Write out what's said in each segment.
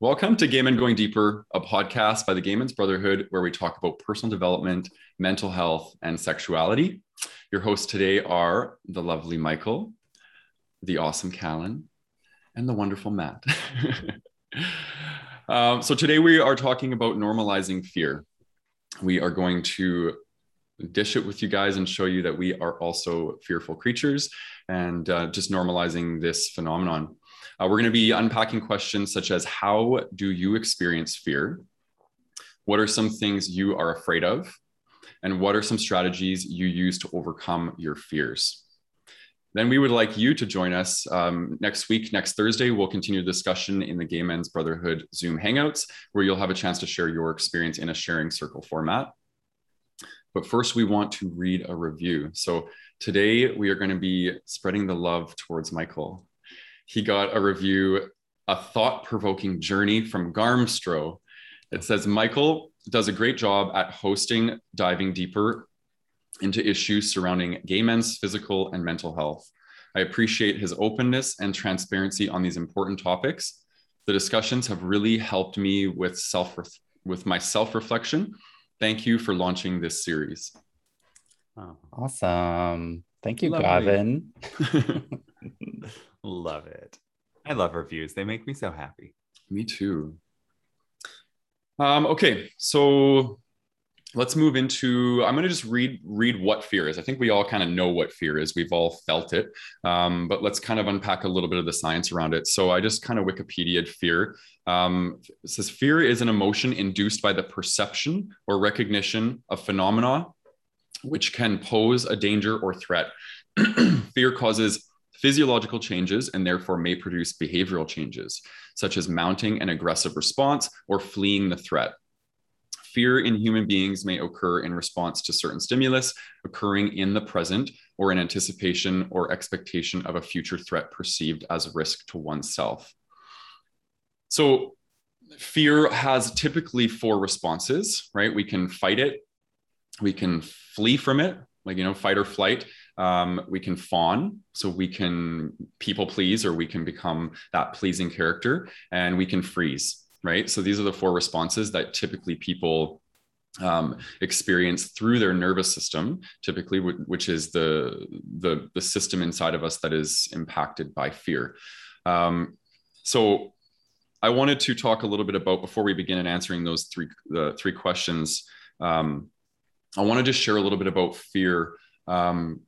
Welcome to Gay Men Going Deeper, a podcast by the Gay Men's Brotherhood where we talk about personal development, mental health, and sexuality. Your hosts today are the lovely Michael, the awesome Callan, and the wonderful Matt. um, so today we are talking about normalizing fear. We are going to dish it with you guys and show you that we are also fearful creatures and uh, just normalizing this phenomenon. Uh, we're going to be unpacking questions such as How do you experience fear? What are some things you are afraid of? And what are some strategies you use to overcome your fears? Then we would like you to join us um, next week, next Thursday. We'll continue the discussion in the Gay Men's Brotherhood Zoom Hangouts, where you'll have a chance to share your experience in a sharing circle format. But first, we want to read a review. So today we are going to be spreading the love towards Michael he got a review, a thought provoking journey from Garmstro. It says Michael does a great job at hosting, diving deeper into issues surrounding gay men's physical and mental health. I appreciate his openness and transparency on these important topics. The discussions have really helped me with self with my self reflection. Thank you for launching this series. Awesome. Thank you, Lovely. Gavin. Love it. I love reviews. They make me so happy. Me too. Um, okay, so let's move into i'm going to just read read what fear is i think we all kind of know what fear is we've all felt it um, but let's kind of unpack a little bit of the science around it so i just kind of wikipedia fear um, says fear is an emotion induced by the perception or recognition of phenomena which can pose a danger or threat fear causes physiological changes and therefore may produce behavioral changes, such as mounting an aggressive response or fleeing the threat. Fear in human beings may occur in response to certain stimulus occurring in the present or in anticipation or expectation of a future threat perceived as risk to oneself. So, fear has typically four responses, right? We can fight it, we can flee from it, like, you know, fight or flight. Um, we can fawn, so we can people please, or we can become that pleasing character, and we can freeze, right? So these are the four responses that typically people um, experience through their nervous system, typically, which is the, the, the system inside of us that is impacted by fear. Um, so I wanted to talk a little bit about before we begin in answering those three the three questions. Um, I wanted to share a little bit about fear um,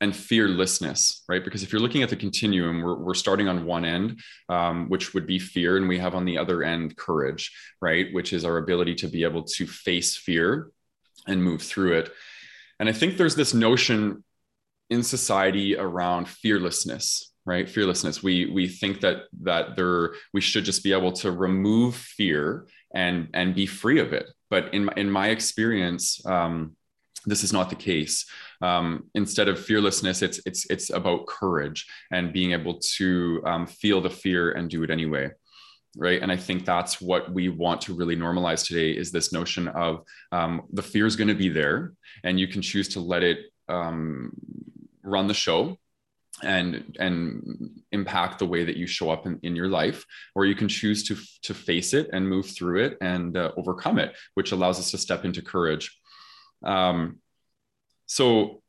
and fearlessness, right? Because if you're looking at the continuum, we're, we're starting on one end, um, which would be fear, and we have on the other end courage, right? Which is our ability to be able to face fear and move through it. And I think there's this notion in society around fearlessness, right? Fearlessness. We we think that that there we should just be able to remove fear and and be free of it. But in in my experience, um, this is not the case. Um, instead of fearlessness it's it's it's about courage and being able to um, feel the fear and do it anyway right? And i think that's what we want to really normalize today is this notion of um, the fear is going to be there and you can choose to let it um, run the show and and impact the way that you show up in, in your life or you can choose to to face it and move through it and uh, overcome it which allows us to step into courage um, so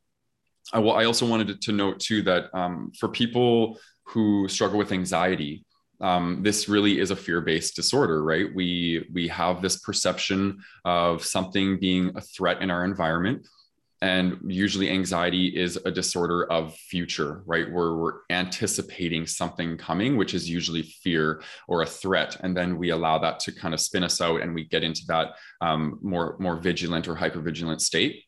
I, I also wanted to note too that um, for people who struggle with anxiety, um, this really is a fear-based disorder, right? We we have this perception of something being a threat in our environment, and usually anxiety is a disorder of future right? Where we're anticipating something coming which is usually fear or a threat. And then we allow that to kind of spin us out and we get into that um, more more vigilant or hypervigilant state.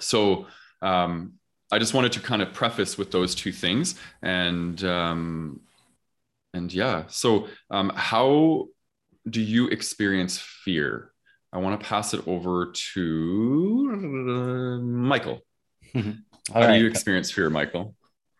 So um, i just wanted to kind of preface with those two things and um, and yeah. So um, how do you experience fear I want to pass it over to Michael. How right. do you experience fear, Michael?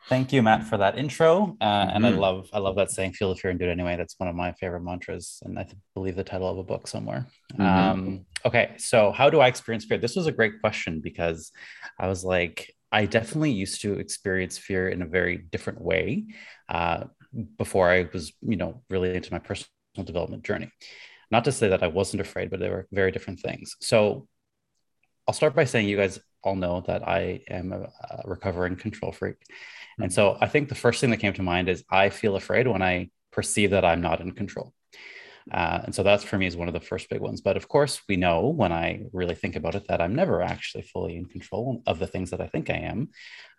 Thank you, Matt, for that intro. Uh, mm-hmm. And I mm-hmm. love, I love that saying, "Feel the fear and do it anyway." That's one of my favorite mantras, and I th- believe the title of a book somewhere. Mm-hmm. Um, okay, so how do I experience fear? This was a great question because I was like, I definitely used to experience fear in a very different way uh, before I was, you know, really into my personal development journey. Not to say that I wasn't afraid, but they were very different things. So I'll start by saying you guys all know that I am a, recovering control freak. And hmm. so I think the first thing that came to mind is I feel afraid when I perceive that I'm not in control. Uh, and so that's for me is one of the first big ones. But of course, we know when I really think about it that I'm never actually fully in control of the things that I think I am.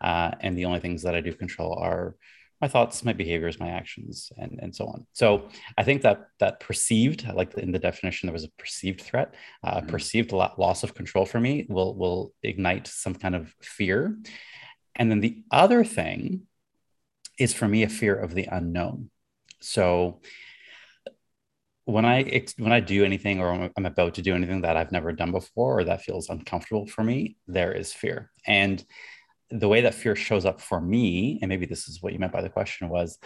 Uh, and the only things that I do control are my thoughts, my behaviors, my actions, and, and so on. So I think that that perceived, like in the definition, there was a perceived threat, uh, mm-hmm. perceived loss of control for me will will ignite some kind of fear. And then the other thing is for me a fear of the unknown. So when I when I do anything or I'm about to do anything that I've never done before or that feels uncomfortable for me, there is fear. And the way that fear shows up for me, and maybe this is what you meant by the question, was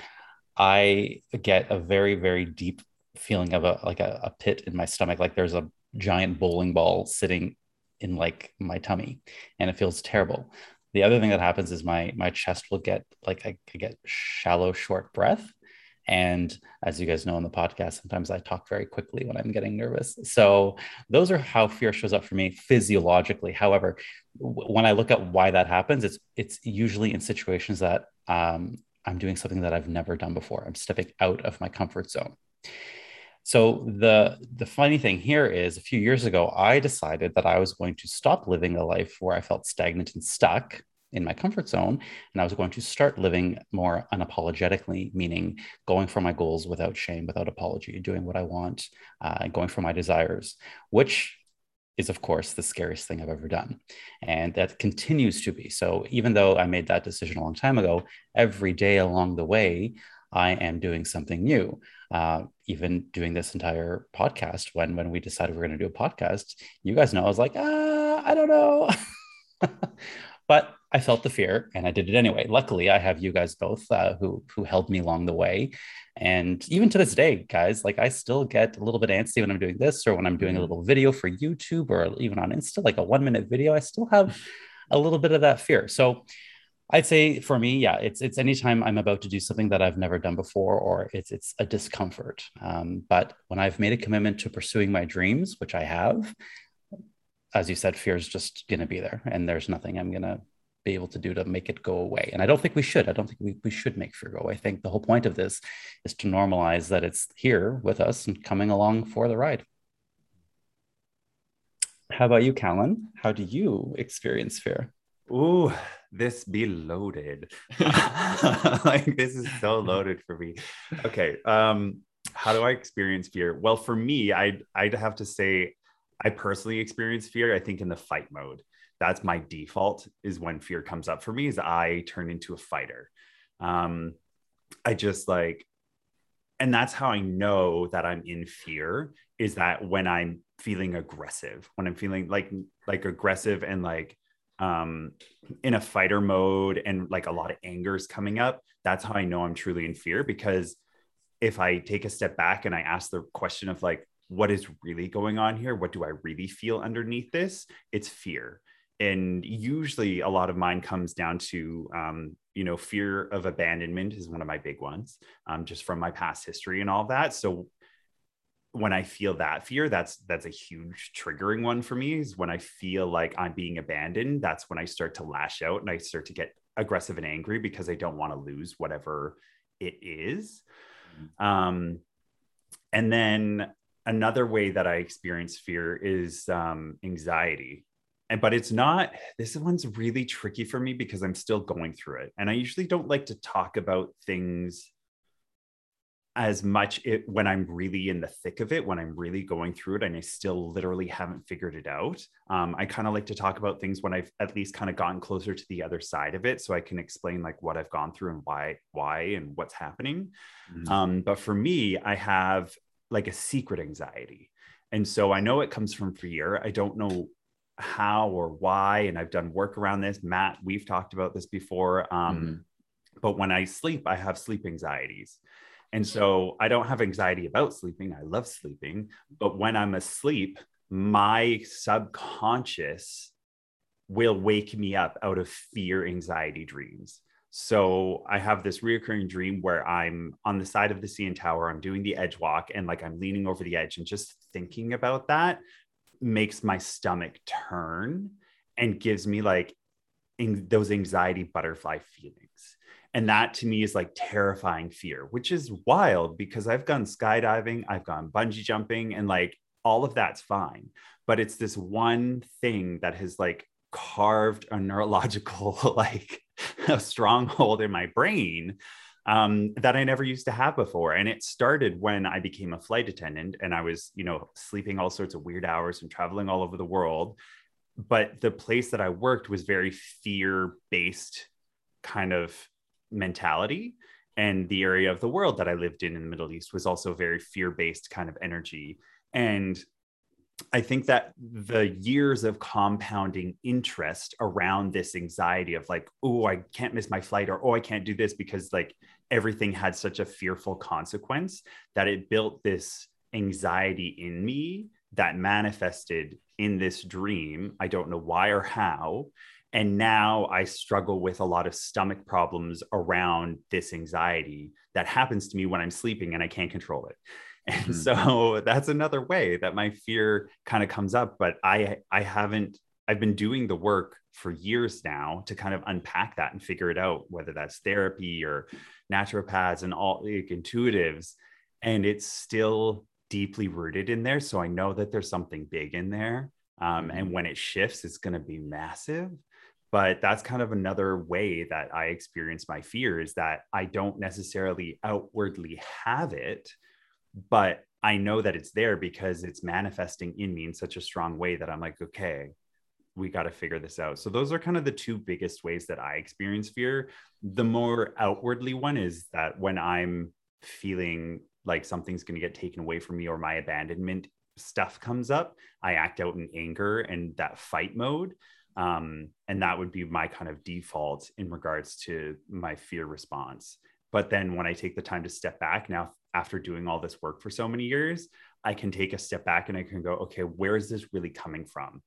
I get a very very deep feeling of a like a, a pit in my stomach, like there's a giant bowling ball sitting in like my tummy, and it feels terrible. The other thing that happens is my my chest will get like I, I get shallow short breath and as you guys know in the podcast, sometimes I talk very quickly when I'm getting nervous. So those are how fear shows up for me physiologically. However, w- when I look at why that happens, it's it's usually in situations that um, I'm doing something that I've never done before. I'm stepping out of my comfort zone. So the the funny thing here is a few years ago I decided that I was going to stop living a life where I felt stagnant and stuck in my comfort zone and i was going to start living more unapologetically meaning going for my goals without shame without apology doing what i want uh, going for my desires which is of course the scariest thing i've ever done. And that continues to be. So even though i made that decision a long time ago every day along the way i am doing something new. Uh, even doing this entire podcast when when we decided we are going to do a podcast you guys know i was like ah, i don't know. But I felt the fear and I did it anyway. Luckily, I have you guys both uh, who who held me along the way, and even to this day, guys, like I still get a little bit antsy when I'm doing this or when I'm doing a mm-hmm. little video for YouTube or even on Insta, like a one minute video. I still have a little bit of that fear. So I'd say for me, yeah, it's it's anytime I'm about to do something that I've never done before, or it's it's a discomfort. Um, but when I've made a commitment to pursuing my dreams, which I have, as you said, fear is just going to be there, and there's nothing I'm going to be able to do to make it go away. And I don't think we should. I don't think we, we should make fear go away. I think the whole point of this is to normalize that it's here with us and coming along for the ride. How about you, Callan? How do you experience fear? Ooh, this be loaded. like this is so loaded for me. Okay. Um, how do I experience fear? Well, for me, I'd I'd have to say I personally experience fear, I think, in the fight mode that's my default is when fear comes up for me is i turn into a fighter. Um i just like and that's how i know that i'm in fear is that when i'm feeling aggressive when i'm feeling like like aggressive and like um in a fighter mode and like a lot of anger is coming up that's how i know i'm truly in fear because if i take a step back and i ask the question of like what is really going on here? What do i really feel underneath this? It's fear and usually a lot of mine comes down to um, you know fear of abandonment is one of my big ones um, just from my past history and all that so when i feel that fear that's that's a huge triggering one for me is when i feel like i'm being abandoned that's when i start to lash out and i start to get aggressive and angry because i don't want to lose whatever it is. Mm-hmm. Um, and then another way that i experience fear is um, anxiety but it's not this one's really tricky for me because i'm still going through it. And i usually don't like to talk about things as much it, when i'm really in the thick of it when i'm really going through it and i still literally haven't figured it out. Um, i kind of like to talk about things when i've at least kind of gotten closer to the other side of it so i can explain like what i've gone through and why why and what's happening. Mm-hmm. um, but for me i have like a secret anxiety. And so i know it comes from fear. I don't know how or why. And I've done work around this. Matt, we've talked about this before. Um, mm-hmm. But when I sleep, I have sleep anxieties. And so I don't have anxiety about sleeping. I love sleeping. But when I'm asleep, my subconscious will wake me up out of fear anxiety dreams. So I have this reoccurring dream where I'm on the side of the CN Tower, I'm doing the edge walk, and like I'm leaning over the edge, and just thinking about that makes my stomach turn and gives me like in those anxiety butterfly feelings. And that to me is like terrifying fear, which is wild because I've gone skydiving, I've gone bungee jumping, and like all of that's fine. But it's this one thing that has like carved a neurological like a stronghold in my brain um, that I never used to have before. And it started when I became a flight attendant and I was, you know, sleeping all sorts of weird hours and traveling all over the world. But the place that I worked was very fear based kind of mentality. And the area of the world that I lived in in the Middle East was also very fear based kind of energy. And I think that the years of compounding interest around this anxiety of like, oh, I can't miss my flight, or oh, I can't do this because like everything had such a fearful consequence that it built this anxiety in me that manifested in this dream. I don't know why or how. And now I struggle with a lot of stomach problems around this anxiety that happens to me when I'm sleeping and I can't control it. And mm-hmm. so that's another way that my fear kind of comes up. But I I haven't I've been doing the work for years now to kind of unpack that and figure it out, whether that's therapy or naturopaths and all like intuitives. And it's still deeply rooted in there. So I know that there's something big in there. Um, and mm-hmm. when it shifts, it's going to be massive. But that's kind of another way that I experience my fear is that I don't necessarily outwardly have it, but I know that it's there because it's manifesting in me in such a strong way that I'm like, okay, we got to figure this out. So those are kind of the two biggest ways that I experience fear. The more outwardly one is that when I'm feeling like something's going to get taken away from me or my abandonment stuff comes up, I act out in anger and that fight mode. Um, and that would be my kind of default in regards to my fear response. But then when I take the time to step back now, after doing all this work for so many years, I can take a step back and I can go, okay, where is this really coming from?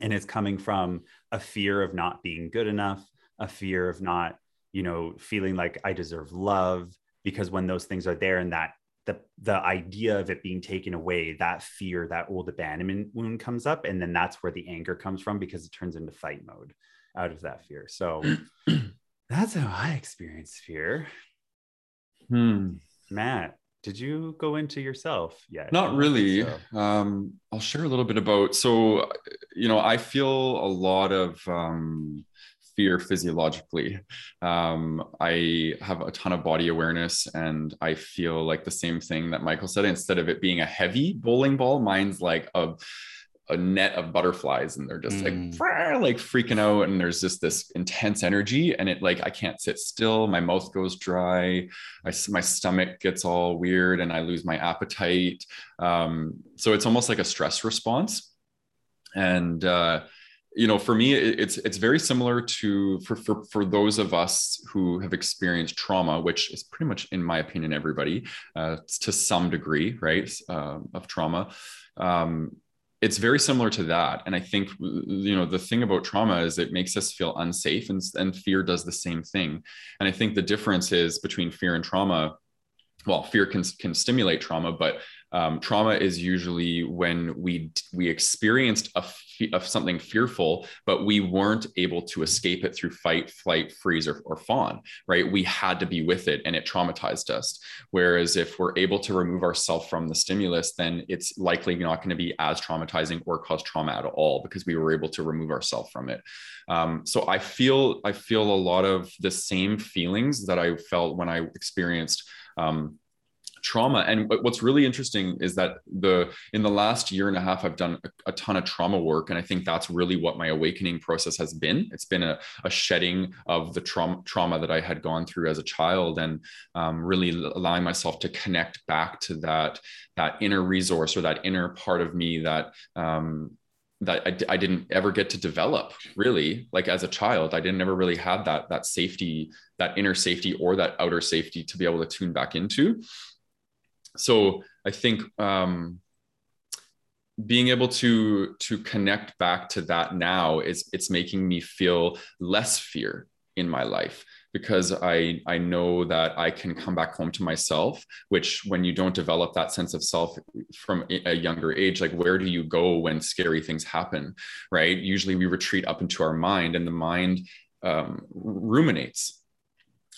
And it's coming from a fear of not being good enough, a fear of not, you know, feeling like I deserve love. Because when those things are there and that the the idea of it being taken away, that fear, that old abandonment wound comes up. And then that's where the anger comes from because it turns into fight mode out of that fear. So that's how I experience fear. Hmm. Matt, did you go into yourself yet? Not really. So. Um, I'll share a little bit about. So, you know, I feel a lot of um, fear physiologically. Um, I have a ton of body awareness, and I feel like the same thing that Michael said. Instead of it being a heavy bowling ball, mine's like a a net of butterflies and they're just mm. like like freaking out and there's just this intense energy and it like I can't sit still my mouth goes dry I, my stomach gets all weird and I lose my appetite um, so it's almost like a stress response and uh, you know for me it's it's very similar to for, for for those of us who have experienced trauma which is pretty much in my opinion everybody uh, to some degree right uh, of trauma um, it's very similar to that. And i think uh, you know the thing about trauma is it makes us feel unsafe and, and fear does the same thing. And i think the difference is between fear and trauma well fear can, can stimulate trauma but um, trauma is usually when we we experienced a of something fearful, but we weren't able to escape it through fight, flight, freeze, or, or fawn. Right? We had to be with it, and it traumatized us. Whereas if we're able to remove ourselves from the stimulus, then it's likely not going to be as traumatizing or cause trauma at all because we were able to remove ourselves from it. Um, so I feel I feel a lot of the same feelings that I felt when I experienced. Um, trauma. And what's really interesting is that the in the last year and a half i've done a, a, ton of trauma work and i think that's really what my awakening process has been. It's been a, a shedding of the trauma trauma that i had gone through as a child and um, really allowing myself to connect back to that that inner resource or that inner part of me that um, that I, I didn't ever get to develop really. Like as a child i didn't ever really have that that safety that inner safety or that outer safety to be able to tune back into so I think um, being able to to connect back to that now is it's making me feel less fear in my life because I I know that I can come back home to myself. Which when you don't develop that sense of self from a younger age, like where do you go when scary things happen, right? Usually we retreat up into our mind, and the mind um, ruminates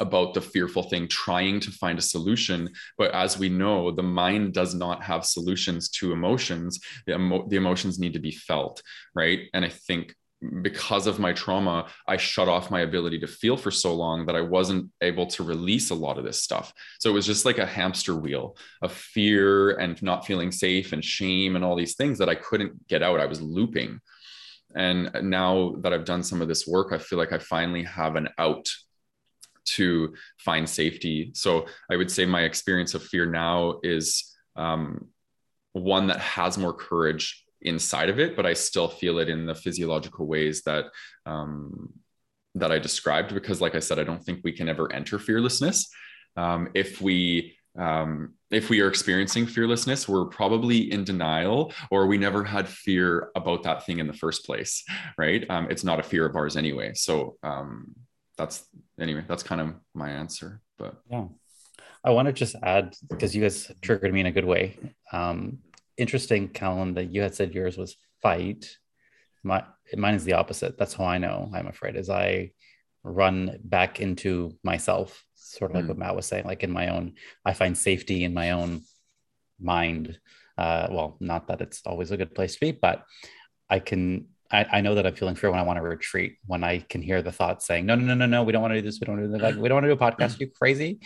about the fearful thing, trying to find a solution. But as we know, the mind does not have solutions to emotions. The, emo- the emotions need to be felt, right? And I think because of my trauma, I shut off my ability to feel for so long that I wasn't able to release a lot of this stuff. So it was just like a hamster wheel of fear and not feeling safe and shame and all these things that I couldn't get out. I was looping. And now that I've done some of this work, I feel like I finally have an out to find safety. So I would say my experience of fear now is um, one that has more courage inside of it, but I still feel it in the physiological ways that um, that I described. Because, like I said, I don't think we can ever enter fearlessness. Um, if we um, if we are experiencing fearlessness, we're probably in denial or we never had fear about that thing in the first place, right? Um, it's not a fear of ours anyway. So um, that's anyway, that's kind of my answer. But yeah, I want to just add because you guys triggered me in a good way. Um, interesting, Callan, that you had said yours was fight. My mine is the opposite. That's how I know I'm afraid. Is I run back into myself, sort of like mm. what Matt was saying, like in my own. I find safety in my own mind. Uh, well, not that it's always a good place to be, but I can I, I, know that I'm feeling fear when I want to retreat, when I can hear the thoughts saying, no, no, no, no, no, we don't want to do this. We don't want to do that. We don't want to do a podcast. You crazy?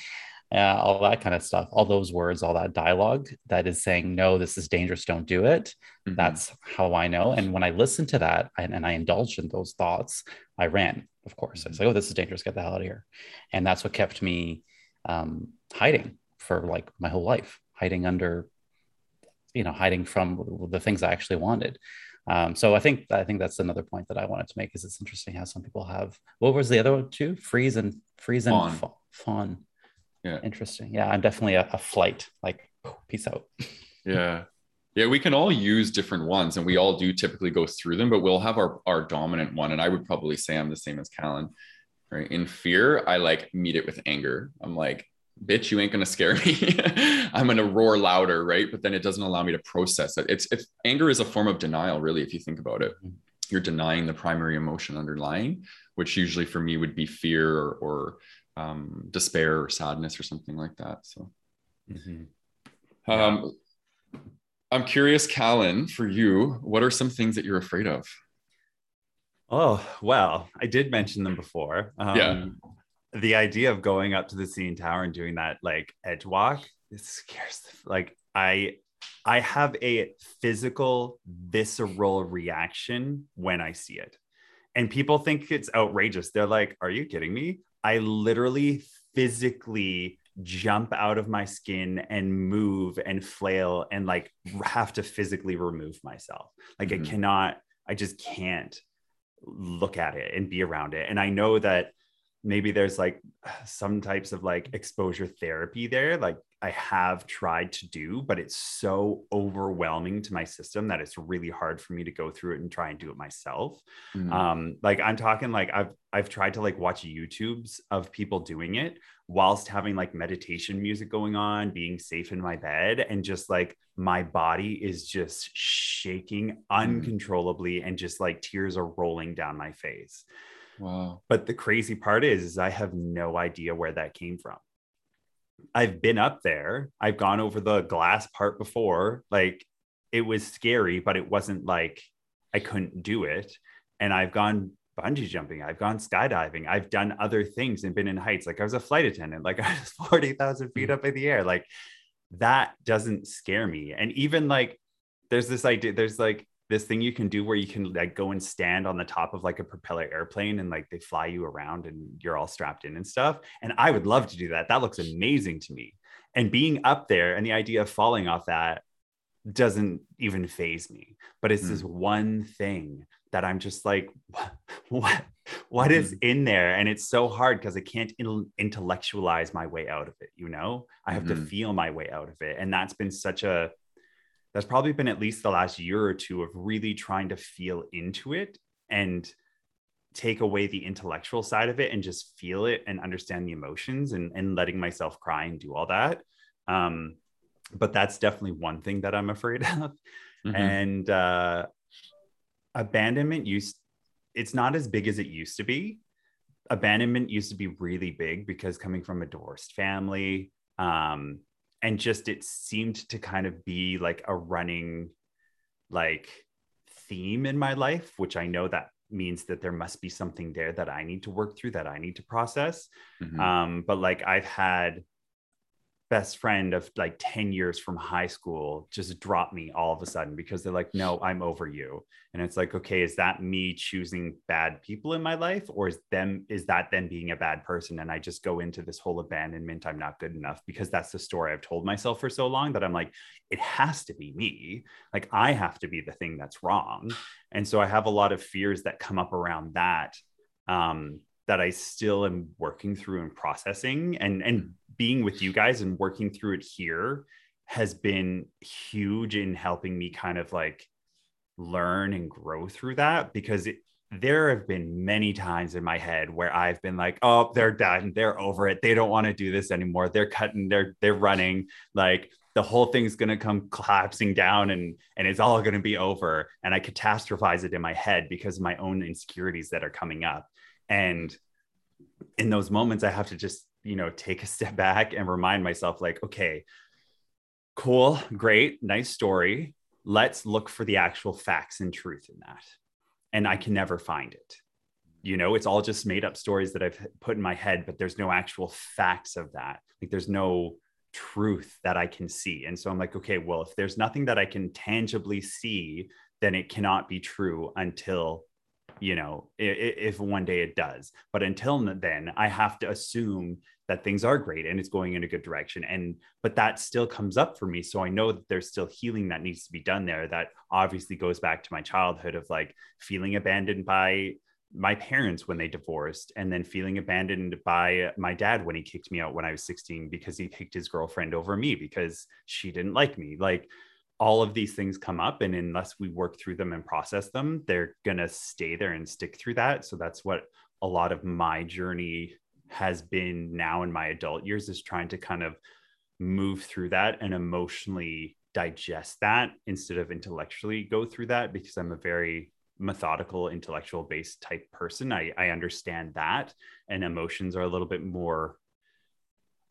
Uh, all that kind of stuff, all those words, all that dialogue that is saying, no, this is dangerous. Don't do it. Mm-hmm. That's how I know. And when I listen to that and, and I indulged in those thoughts, I ran, of course. I was like, oh, this is dangerous. Get the hell out of here. And that's what kept me um, hiding for like my whole life, hiding under, you know, hiding from the things I actually wanted. Um, so I think I think that's another point that I wanted to make is it's interesting how some people have what was the other two freeze and freeze and fawn. fawn. Yeah, interesting. Yeah, I'm definitely a, a flight. Like peace out. yeah, yeah. We can all use different ones, and we all do typically go through them, but we'll have our our dominant one. And I would probably say I'm the same as Callan. Right in fear, I like meet it with anger. I'm like, bitch, you ain't gonna scare me. I'm gonna roar louder, right? But then it doesn't allow me to process it. It's if anger is a form of denial, really, if you think about it. Mm-hmm. You're denying the primary emotion underlying, which usually for me would be fear or, or um, despair or sadness or something like that. So, mm-hmm. um, I'm curious, Callan, for you, what are some things that you're afraid of? Oh, well, I did mention them before. Um, yeah the idea of going up to the CN Tower and doing that like edge walk it scares like i i have a physical visceral reaction when i see it. And people think it's outrageous. They're like are you kidding me? I literally physically jump out of my skin and move and flail and like have to physically remove myself. Like mm-hmm. i cannot i just can't look at it and be around it. And i know that maybe there's like some types of like exposure therapy there like i have tried to do but it's so overwhelming to my system that it's really hard for me to go through it and try and do it myself mm-hmm. um like i'm talking like i've i've tried to like watch youtubes of people doing it whilst having like meditation music going on being safe in my bed and just like my body is just shaking mm. uncontrollably mm-hmm. and just like tears are rolling down my face Wow. But the crazy part is, is I have no idea where that came from. I've been up there. I've gone over the glass part before. Like it was scary, but it wasn't like I couldn't do it. And I've gone bungee jumping. I've gone skydiving. I've done other things and been in heights. Like I was a flight attendant. Like I was 40,000 feet up in the air. Like that doesn't scare me. And even like there's this idea, there's like this thing you can do where you can like go and stand on the top of like a propeller airplane and like they fly you around and you're all strapped in and stuff. And I would love to do that. That looks amazing to me. And being up there and the idea of falling off that doesn't even phase me. But it's mm. this one thing that I'm just like, what, what mm. is hmm. in there? And it's so hard because I can't in- intellectualize my way out of it. You know, I have mm-hmm. to feel my way out of it. And that's been such a that's probably been at least the last year or two of really trying to feel into it and take away the intellectual side of it and just feel it and understand the emotions and, and letting myself cry and do all that. Um, but that's definitely one thing that I'm afraid of. Mm-hmm. And uh, abandonment used, it's not as big as it used to be. Abandonment used to be really big because coming from a divorced family, um, and just it seemed to kind of be like a running like theme in my life, which I know that means that there must be something there that I need to work through, that I need to process. Mm-hmm. Um, but like I've had best friend of like 10 years from high school just drop me all of a sudden because they're like, no, I'm over you. And it's like, okay, is that me choosing bad people in my life or is them, is that them being a bad person? And I just go into this whole abandonment. I'm not good enough because that's the story I've told myself for so long that I'm like, it has to be me. Like I have to be the thing that's wrong. And so I have a lot of fears that come up around that. Um, that I still am working through and processing and and being with you guys and working through it here has been huge in helping me kind of like learn and grow through that because it, there have been many times in my head where I've been like, oh, they're done, they're over it, they don't want to do this anymore, they're cutting, they're they're running, like the whole thing's gonna come collapsing down and and it's all gonna be over, and I catastrophize it in my head because of my own insecurities that are coming up, and in those moments, I have to just you know take a step back and remind myself like okay cool great nice story. Let's look for the actual facts and truth in that. And i can never find it. You know it's all just made up stories that i've put in my head but there's no actual facts of that. Like there's no truth that i can see. And so i'm like okay well if there's nothing that i can tangibly see then it cannot be true until you know if, one day it does. But until then i have to assume that things are great and it's going in a good direction. And but that still comes up for me. So i know that there's still healing that needs to be done there that obviously goes back to my childhood of like feeling abandoned by my parents when they divorced and then feeling abandoned by my dad when he kicked me out when i was 16 because he picked his girlfriend over me because she didn't like me. Like all of these things come up and unless we work through them and process them they're going to stay there and stick through that. So that's what a lot of my journey has been now in my adult years is trying to kind of move through that and emotionally digest that instead of intellectually go through that because I'm a very methodical intellectual based type person. I, I understand that and emotions are a little bit more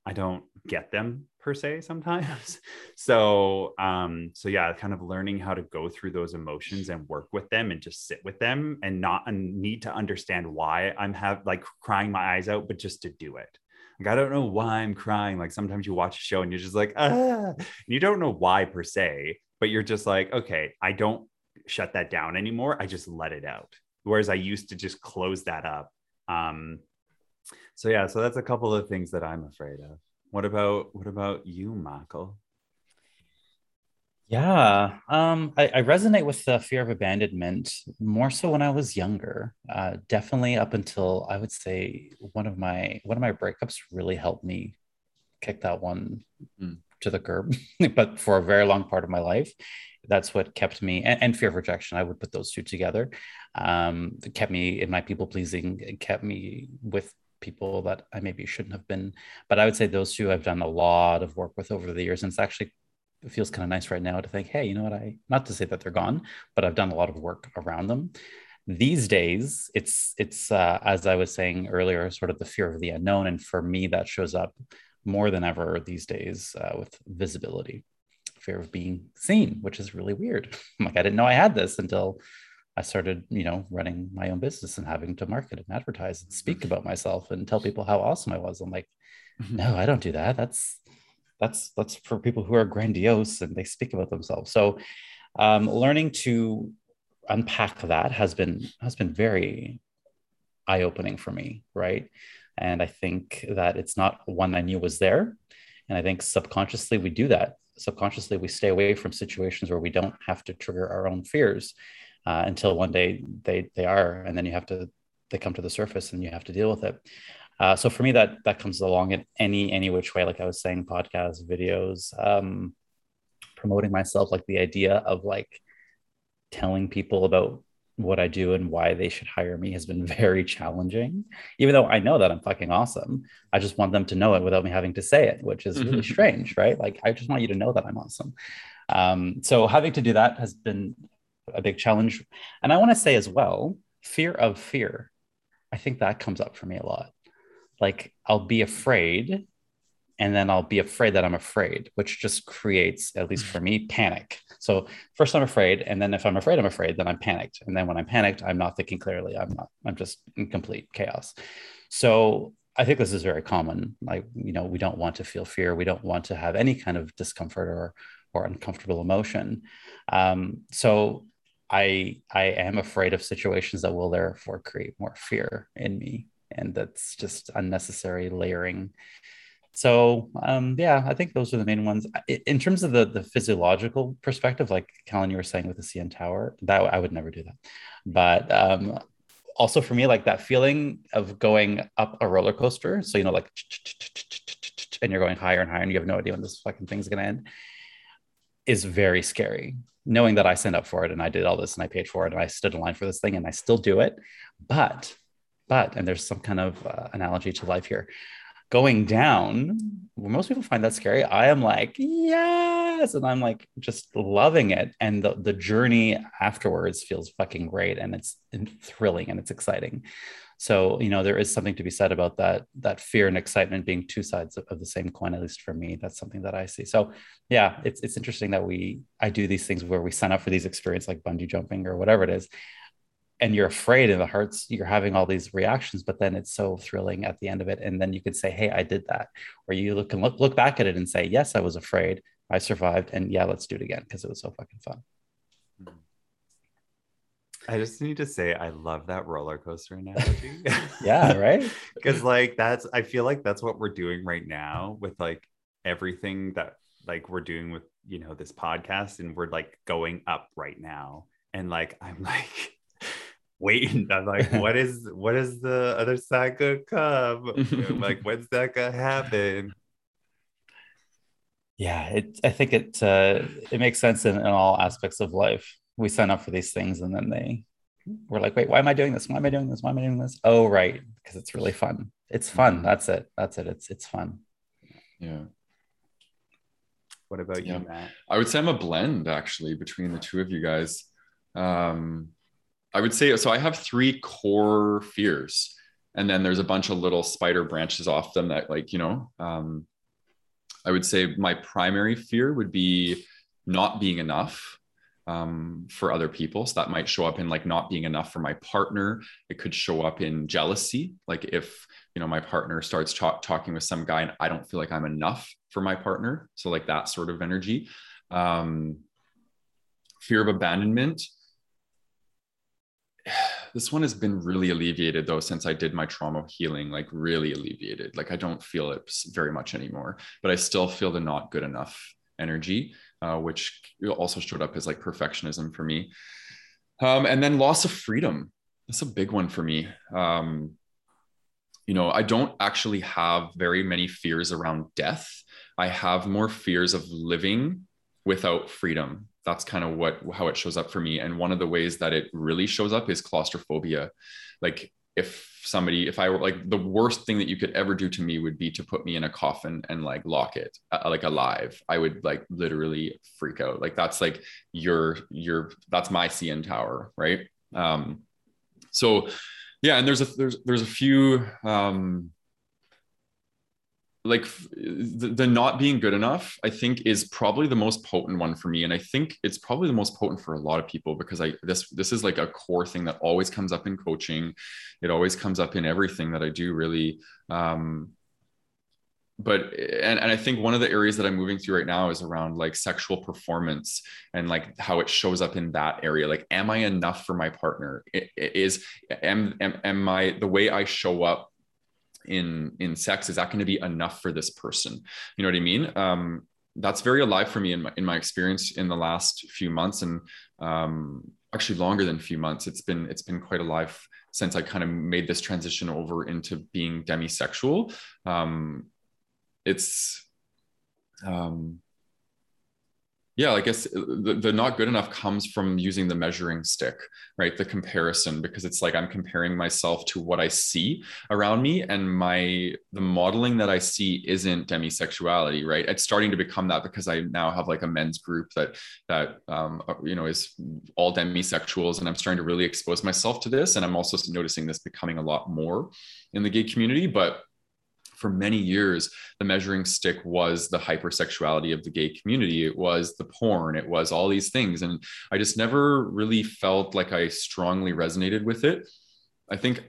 I don't get them per se sometimes. So um so yeah, kind of learning how to go through those emotions and work with them and just sit with them and not and need to understand why I'm have like crying my eyes out but just to do it. Like I don't know why I'm crying. Like sometimes you watch a show and you're just like ah you don't know why per se, but you're just like okay, I don't shut that down anymore. I just let it out. Whereas I used to just close that up. Um so yeah, so that's a couple of things that I'm afraid of. What about what about you, Michael? Yeah, um, I, I, resonate with the fear of abandonment more so when I was younger. Uh, definitely up until I would say one of my one of my breakups really helped me kick that one mm. to the curb. but for a very long part of my life, that's what kept me and, and fear of rejection. I would put those two together. Um, kept me in my people pleasing. Kept me with people that I maybe shouldn't have been. But I would say those two I've done a lot of work with over the years. And it's actually it feels kind of nice right now to think, hey, you know what? I not to say that they're gone, but I've done a lot of work around them. These days, it's it's uh, as I was saying earlier, sort of the fear of the unknown, and for me, that shows up more than ever these days uh, with visibility, fear of being seen, which is really weird. like I didn't know I had this until I started, you know, running my own business and having to market and advertise and speak mm-hmm. about myself and tell people how awesome I was. I'm like, mm-hmm. no, I don't do that. That's that's that's for people who are grandiose and they speak about themselves. So um, learning to unpack that has been has been very eye-opening for me, right? And I think that it's not one I knew was there. And I think subconsciously we do that. Subconsciously we stay away from situations where we don't have to trigger our own fears uh, until one day they they are, and then you have to they come to the surface and you have to deal with it. Uh, so for me, that that comes along in any any which way, like I was saying, podcasts, videos, um, promoting myself, like the idea of like telling people about what I do and why they should hire me has been very challenging. Even though I know that I'm fucking awesome, I just want them to know it without me having to say it, which is really strange, right? Like I just want you to know that I'm awesome. Um, so having to do that has been a big challenge. And I want to say as well, fear of fear. I think that comes up for me a lot. Like I'll be afraid and then I'll be afraid that I'm afraid, which just creates, at least for me, panic. So first I'm afraid, and then if I'm afraid I'm afraid, then I'm panicked, and then when I'm panicked, I'm not thinking clearly. I'm not. I'm just in complete chaos. So I think this is very common. Like you know, we don't want to feel fear. We don't want to have any kind of discomfort or or uncomfortable emotion. Um, so I I am afraid of situations that will therefore create more fear in me, and that's just unnecessary layering. So um, yeah, I think those are the main ones. In terms of the the physiological perspective, like Callan, you were saying with the CN Tower, that I would never do that. But um, also for me, like that feeling of going up a roller coaster. So you know, like, and you're going higher and higher, and you have no idea when this fucking thing's gonna end, is very scary knowing that I signed up for it and I did all this and I paid for it and I stood in line for this thing and I still do it. But, but, and there's some kind of uh, analogy to life here. Going down, where most people find that scary. I am like, yes. And I'm like just loving it. And the, the journey afterwards feels fucking great and it's thrilling and it's exciting so you know there is something to be said about that that fear and excitement being two sides of, the same coin at least for me. That's something that i see. So yeah it's, it's interesting that we i do these things where we sign up for these experiences like bungee jumping or whatever it is and you're afraid in the hearts you're having all these reactions but then it's so thrilling at the end of it and then you can say hey i did that. Or you look, can look, look back at it and say yes i was afraid. I survived and yeah let's do it again because it was so fucking fun. I just need to say I love that roller coaster analogy. yeah, right? Because like that's I feel like that's what we're doing right now with like everything that like we're doing with you know this podcast and we're like going up right now. And like I'm like waiting. I'm like, what is what is the other side gonna come? I'm like, when's that gonna happen? Yeah, it I think it uh it makes sense in, in all aspects of life we sign up for these things and then they we're like, wait, why am I doing this? Why am I doing this? Why am I doing this? Oh, right, because it's really fun. It's fun. Mm-hmm. That's it. That's it. It's it's fun. Yeah. What about yeah. you, Matt? I would say I'm a blend actually between the two of you guys. Um, I would say so. I have three core fears, and then there's a bunch of little spider branches off them that, like you know, um, I would say my primary fear would be not being enough um, for other people. So that might show up in like not being enough for my partner. It could show up in jealousy. Like if, you know, my partner starts talk, talking with some guy and I don't feel like I'm enough for my partner. So like that sort of energy. Um, fear of abandonment. This one has been really alleviated though since I did my trauma healing, like really alleviated. Like I don't feel it very much anymore, but I still feel the not good enough energy uh, which also showed up as like perfectionism for me. Um, and then loss of freedom. That's a big one for me. Um, you know, I don't actually have very many fears around death. I have more fears of living without freedom. That's kind of what how it shows up for me. And one of the ways that it really shows up is claustrophobia. Like if somebody if i were like the worst thing that you could ever do to me would be to put me in a coffin and like lock it uh, like alive. I would like literally freak out. Like that's like your your that's my cn tower right? Um so yeah and there's a there's there's a few um like the, the, not being good enough i think is probably the most potent one for me and i think it's probably the most potent for a lot of people because i this this is like a core thing that always comes up in coaching. It always comes up in everything that i do really um but and, and i think one of the areas that i'm moving through right now is around like sexual performance and like how it shows up in that area. Like am i enough for my partner? It, it is am, am am i the way i show up in in sex is that going to be enough for this person? You know what i mean? Um, that's very alive for me in my, in my experience in the last few months and um, actually longer than a few months. It's been it's been quite alive since i kind of made this transition over into being demisexual. Um, it's um, yeah, I guess uh, the, the, not good enough comes from using the measuring stick, right? The comparison, because it's like I'm comparing myself to what I see around me, and my the modeling that I see isn't demisexuality, right? It's starting to become that because I now have like a men's group that that um, uh, you know is all demisexuals, and I'm starting to really expose myself to this, and I'm also noticing this becoming a lot more in the gay community, but for many years, the measuring stick was the hypersexuality of the gay community. It was the porn. It was all these things. And I just never really felt like I strongly resonated with it. I think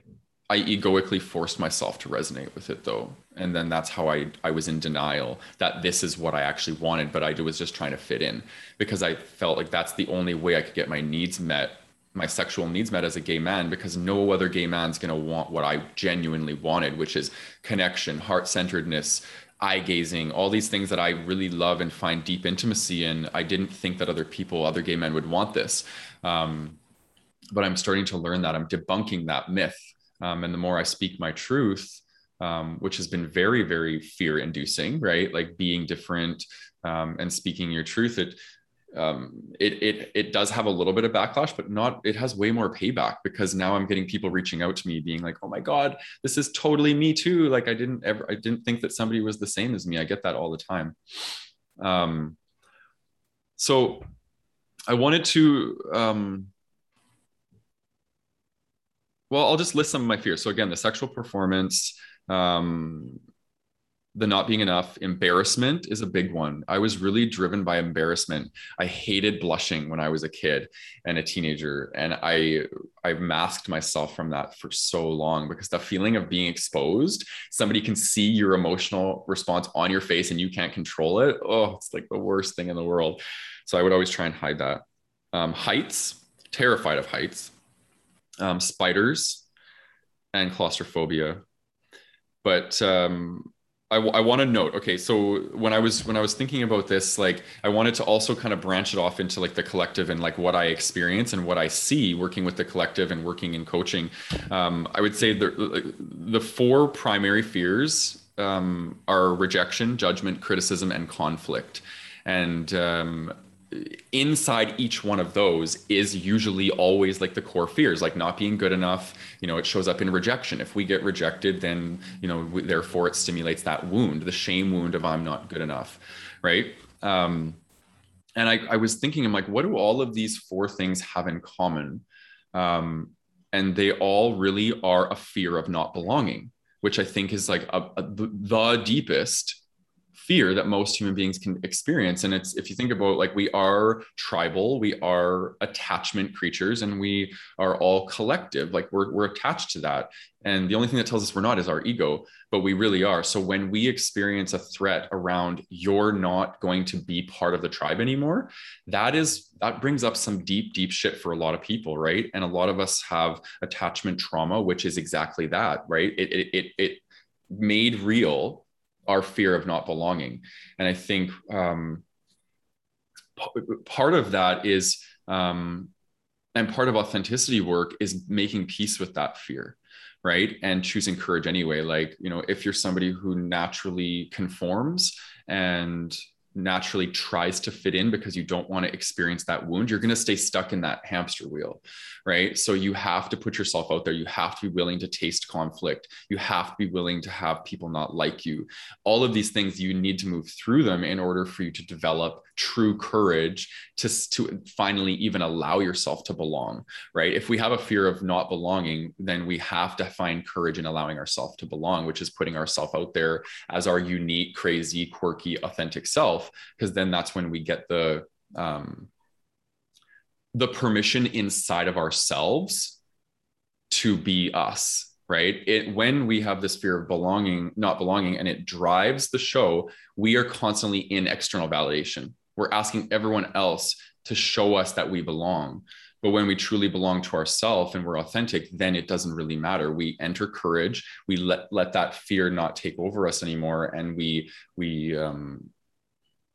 I egoically forced myself to resonate with it though. And then that's how I, I was in denial that this is what I actually wanted, but I was just trying to fit in because I felt like that's the only way I could get my needs met my sexual needs met as a gay man because no other gay man's going to want what I genuinely wanted, which is connection, heart centeredness, eye gazing, all these things that I really love and find deep intimacy in. I didn't think that other people, other gay men would want this. Um, but I'm starting to learn that I'm debunking that myth. Um, and the more I speak my truth, um, which has been very, very fear inducing, right? Like being different um, and speaking your truth, it um, it it it does have a little bit of backlash, but not. It has way more payback because now I'm getting people reaching out to me, being like, "Oh my god, this is totally me too." Like I didn't ever, I didn't think that somebody was the same as me. I get that all the time. Um, so I wanted to. Um, well, I'll just list some of my fears. So again, the sexual performance, um, the not being enough embarrassment is a big one. I was really driven by embarrassment. I hated blushing when i was a kid and a teenager and i i masked myself from that for so long because the feeling of being exposed somebody can see your emotional response on your face and you can't control it oh it's like the worst thing in the world. So i would always try and hide that. Um, heights terrified of heights. Um, spiders and claustrophobia. But um, I, I want to note okay so when i was when i was thinking about this like i wanted to also kind of branch it off into like the collective and like what i experience and what i see working with the collective and working in coaching. Um, i would say the the four primary fears um, are rejection judgment criticism and conflict. And um, inside each one of those is usually always like the core fears like not being good enough you know it shows up in rejection. If we get rejected then you know we, therefore it stimulates that wound the shame wound of i'm not good enough right? Um, and I, I was thinking i'm like what do all of these four things have in common? Um, and they all really are a fear of not belonging which i think is like a, a, the deepest fear that most human beings can experience and it's if you think about like we are tribal we are attachment creatures and we are all collective like we're, we're attached to that and the only thing that tells us we're not is our ego, but we really are. So when we experience a threat around you're not going to be part of the tribe anymore, that is that brings up some deep, deep shit for a lot of people, right? And a lot of us have attachment trauma, which is exactly that, right? It it it, it made real our fear of not belonging. And I think um, p- part of that is, um, and part of authenticity work is making peace with that fear right and choosing courage anyway like you know if you're somebody who naturally conforms and naturally tries to fit in because you don't want to experience that wound, you're going to stay stuck in that hamster wheel, right? So you have to put yourself out there. You have to be willing to taste conflict. You have to be willing to have people not like you. All of these things, you need to move through them in order for you to develop true courage to, to finally even allow yourself to belong, right? If we have a fear of not belonging, then we have to find courage in allowing ourselves to belong, which is putting ourselves out there as our unique, crazy, quirky, authentic self because then that's when we get the um, the permission inside of ourselves to be us right? It when we have this fear of belonging not belonging and it drives the show we are constantly in external validation. We're asking everyone else to show us that we belong. But when we truly belong to ourselves and we're authentic then it doesn't really matter. We enter courage. We let let that fear not take over us anymore. And we we um,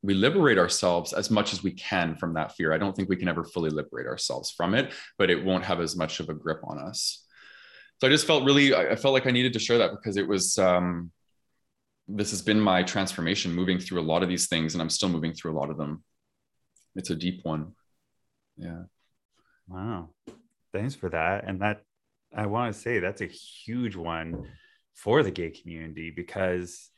we liberate ourselves as much as we can from that fear. I don't think we can ever fully liberate ourselves from it, but it won't have as much of a grip on us. So I just felt really, I felt like I needed to share that because it was, um, this has been my transformation moving through a lot of these things and I'm still moving through a lot of them. it's a deep one. Yeah. Wow. Thanks for that. And that I want to say that's a huge one for the gay community because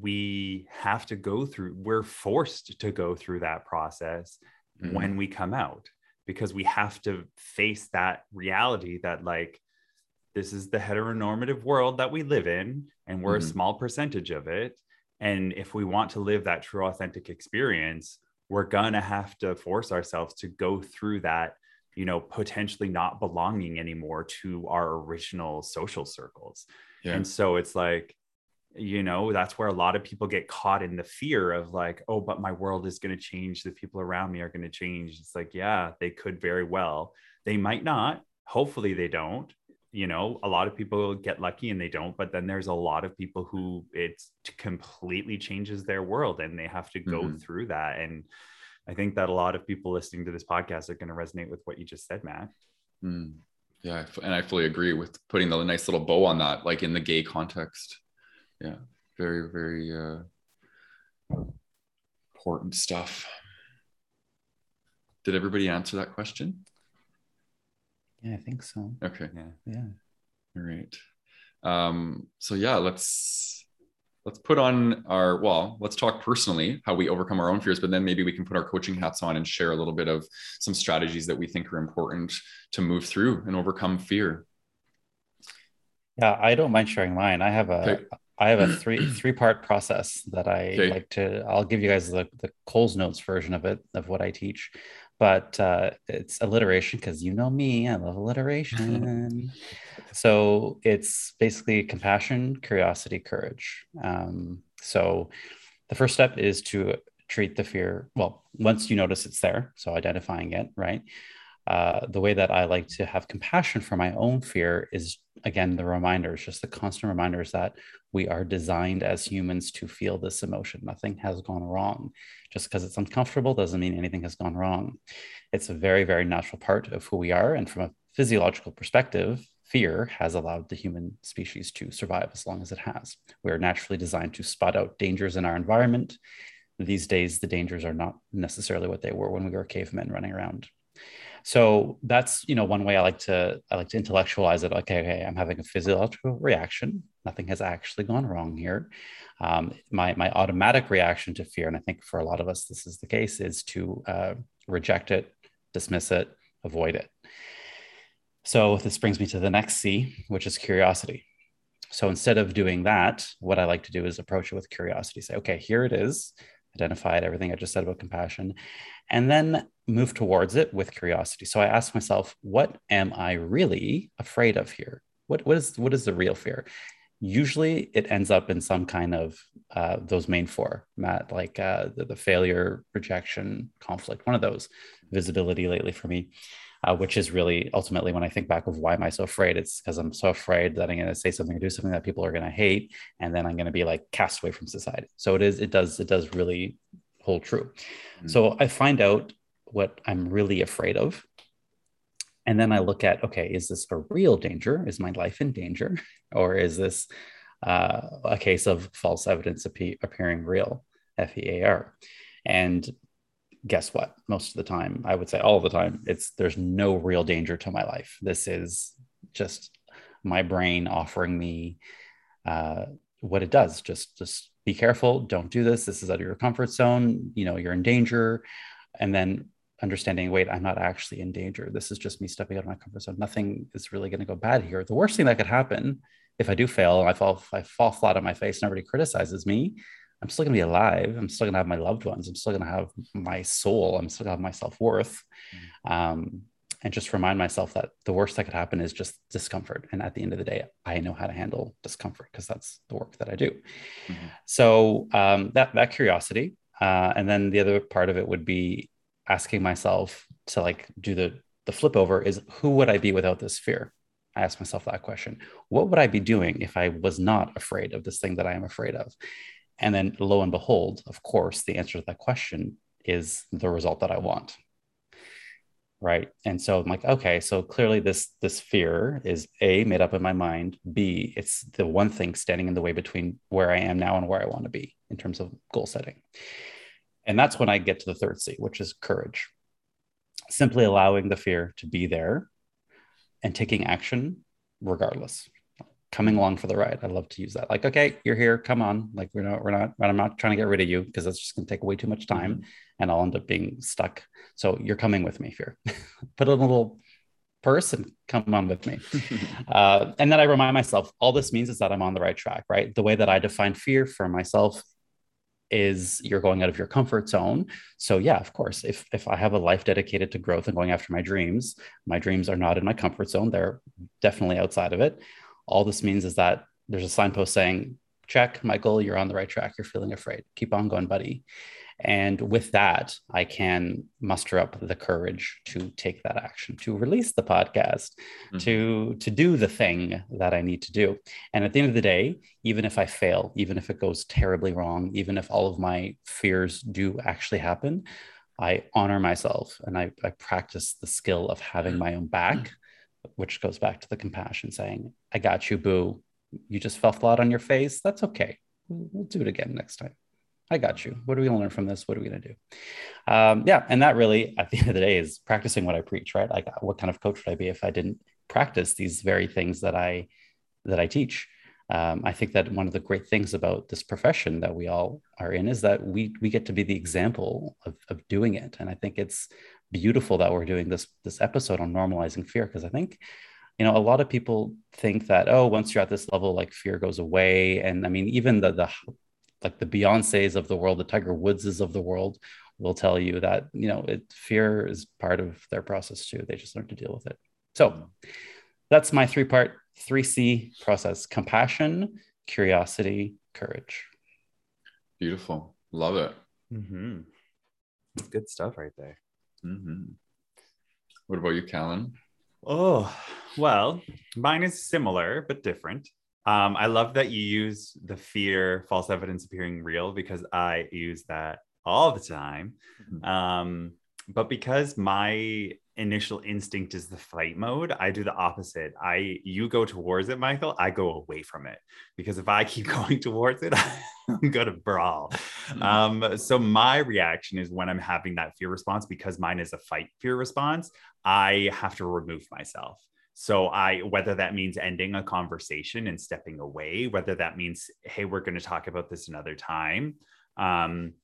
we have to go through, we're forced to go through that process mm-hmm. when we come out because we have to face that reality that, like, this is the heteronormative world that we live in, and we're mm-hmm. a small percentage of it. And if we want to live that true, authentic experience, we're gonna have to force ourselves to go through that you know potentially not belonging anymore to our original social circles yeah. and so it's like you know that's where a lot of people get caught in the fear of like oh but my world is going to change. The people around me are going to change. It's like yeah they could very well. They might not. Hopefully they don't. You know a lot of people get lucky and they don't but then there's a lot of people who it completely changes their world and they have to go mm-hmm. through that and i think that a lot of people listening to this podcast are going to resonate with what you just said matt. Mm. yeah and i fully agree with putting the nice little bow on that like in the gay context yeah very very uh important stuff did everybody answer that question yeah, I think so. Okay. Yeah. Yeah. All right. Um, so yeah, let's let's put on our well, let's talk personally how we overcome our own fears, but then maybe we can put our coaching hats on and share a little bit of some strategies that we think are important to move through and overcome fear. Yeah, I don't mind sharing mine. I have a okay. I have a three three part process that I okay. like to. I'll give you guys the the Coles Notes version of it of what I teach but uh, it's alliteration because you know me, I love alliteration. so it's basically compassion, curiosity, courage. Um, so the first step is to treat the fear. Well, once you notice it's there, so identifying it, right? Uh, the way that I like to have compassion for my own fear is again the reminders, just the constant reminders that we are designed as humans to feel this emotion. Nothing has gone wrong. Just because it's uncomfortable doesn't mean anything has gone wrong. It's a very, very natural part of who we are. And from a physiological perspective, fear has allowed the human species to survive as long as it has. We are naturally designed to spot out dangers in our environment. These days, the dangers are not necessarily what they were when we were cavemen running around so that's you know one way i like to i like to intellectualize it. Okay okay i'm having a physiological reaction. Nothing has actually gone wrong here. Um, my my automatic reaction to fear and i think for a lot of us this is the case is to uh, reject it dismiss it avoid it. So this brings me to the next c which is curiosity. So instead of doing that what i like to do is approach it with curiosity. Say okay here it is identified everything i just said about compassion and then move towards it with curiosity. So I ask myself, what am I really afraid of here? What, what is what is the real fear? Usually, it ends up in some kind of uh, those main four, Matt, like uh, the, the, failure, rejection, conflict. One of those, visibility lately for me, uh, which is really ultimately when I think back of why am I so afraid? It's because I'm so afraid that I'm going to say something or do something that people are going to hate, and then I'm going to be like cast away from society. So it is, it does, it does really hold true. Mm-hmm. So I find out what I'm really afraid of. And then I look at, okay, is this a real danger? Is my life in danger? Or is this uh, a case of false evidence appe- appearing real, F E A R? And guess what? Most of the time, I would say all the time, it's there's no real danger to my life. This is just my brain offering me uh, what it does. Just, just be careful. Don't do this. This is out of your comfort zone. You know, you're in danger. And then understanding, wait, I'm not actually in danger. This is just me stepping out of my comfort zone. Nothing is really going to go bad here. The worst thing that could happen if I do fail, I fall, I fall flat on my face, and nobody criticizes me. I'm still going to be alive. I'm still going to have my loved ones. I'm still going to have my soul. I'm still going to have my self worth. Mm-hmm. Um, and just remind myself that the worst that could happen is just discomfort. And at the end of the day, I know how to handle discomfort because that's the work that I do. Mm-hmm. So um, that that curiosity, uh, and then the other part of it would be asking myself to like do the the flip over is who would I be without this fear? I ask myself that question. What would I be doing if I was not afraid of this thing that I am afraid of? And then lo and behold, of course, the answer to that question is the result that I want. Right. And so I'm like, okay, so clearly this this fear is A made up in my mind. B, it's the one thing standing in the way between where I am now and where I want to be in terms of goal setting. And that's when I get to the third C, which is courage. Simply allowing the fear to be there and taking action regardless. Coming along for the ride. I love to use that. Like, okay, you're here. Come on. Like, we're not, we're not, I'm not trying to get rid of you because that's just going to take way too much time mm-hmm. and I'll end up being stuck. So you're coming with me, fear. Put a little purse and come on with me uh, and then i remind myself all this means is that i'm on the right track right the way that i define fear for myself is you're going out of your comfort zone so yeah of course if if i have a life dedicated to growth and going after my dreams my dreams are not in my comfort zone they're definitely outside of it all this means is that there's a signpost saying check michael you're on the right track. You're feeling afraid. Keep on going buddy. And with that, I can muster up the courage to take that action, to release the podcast, mm-hmm. to, to do the thing that I need to do. And at the end of the day, even if I fail, even if it goes terribly wrong, even if all of my fears do actually happen, I honor myself and I, I practice the skill of having my own back, which goes back to the compassion saying, I got you, boo. You just fell flat on your face. That's okay. We'll do it again next time. I got you. What are we going to learn from this? What are we going to do? Um, yeah. And that really, at the end of the day, is practicing what I preach, right? Like, what kind of coach would I be if I didn't practice these very things that I that I teach? Um, I think that one of the great things about this profession that we all are in is that we we get to be the example of, of doing it. And I think it's beautiful that we're doing this this episode on normalizing fear because I think you know a lot of people think that oh once you're at this level like fear goes away and i mean even the the like the Beyonces of the world, the Tiger Woodses of the world will tell you that, you know, it, fear is part of their process too. They just learn to deal with it. So that's my three part, 3C process compassion, curiosity, courage. Beautiful. Love it. Mm-hmm. Good stuff right there. Mm-hmm. What about you, Callan? Oh, well, mine is similar but different. Um, I love that you use the fear, false evidence appearing real, because I use that all the time. Mm-hmm. Um, but because my initial instinct is the fight mode, I do the opposite. I you go towards it, Michael. I go away from it because if I keep going towards it, I'm gonna brawl. Mm-hmm. Um, so my reaction is when I'm having that fear response because mine is a fight fear response. I have to remove myself. So I whether that means ending a conversation and stepping away, whether that means hey, we're going to talk about this another time. Um,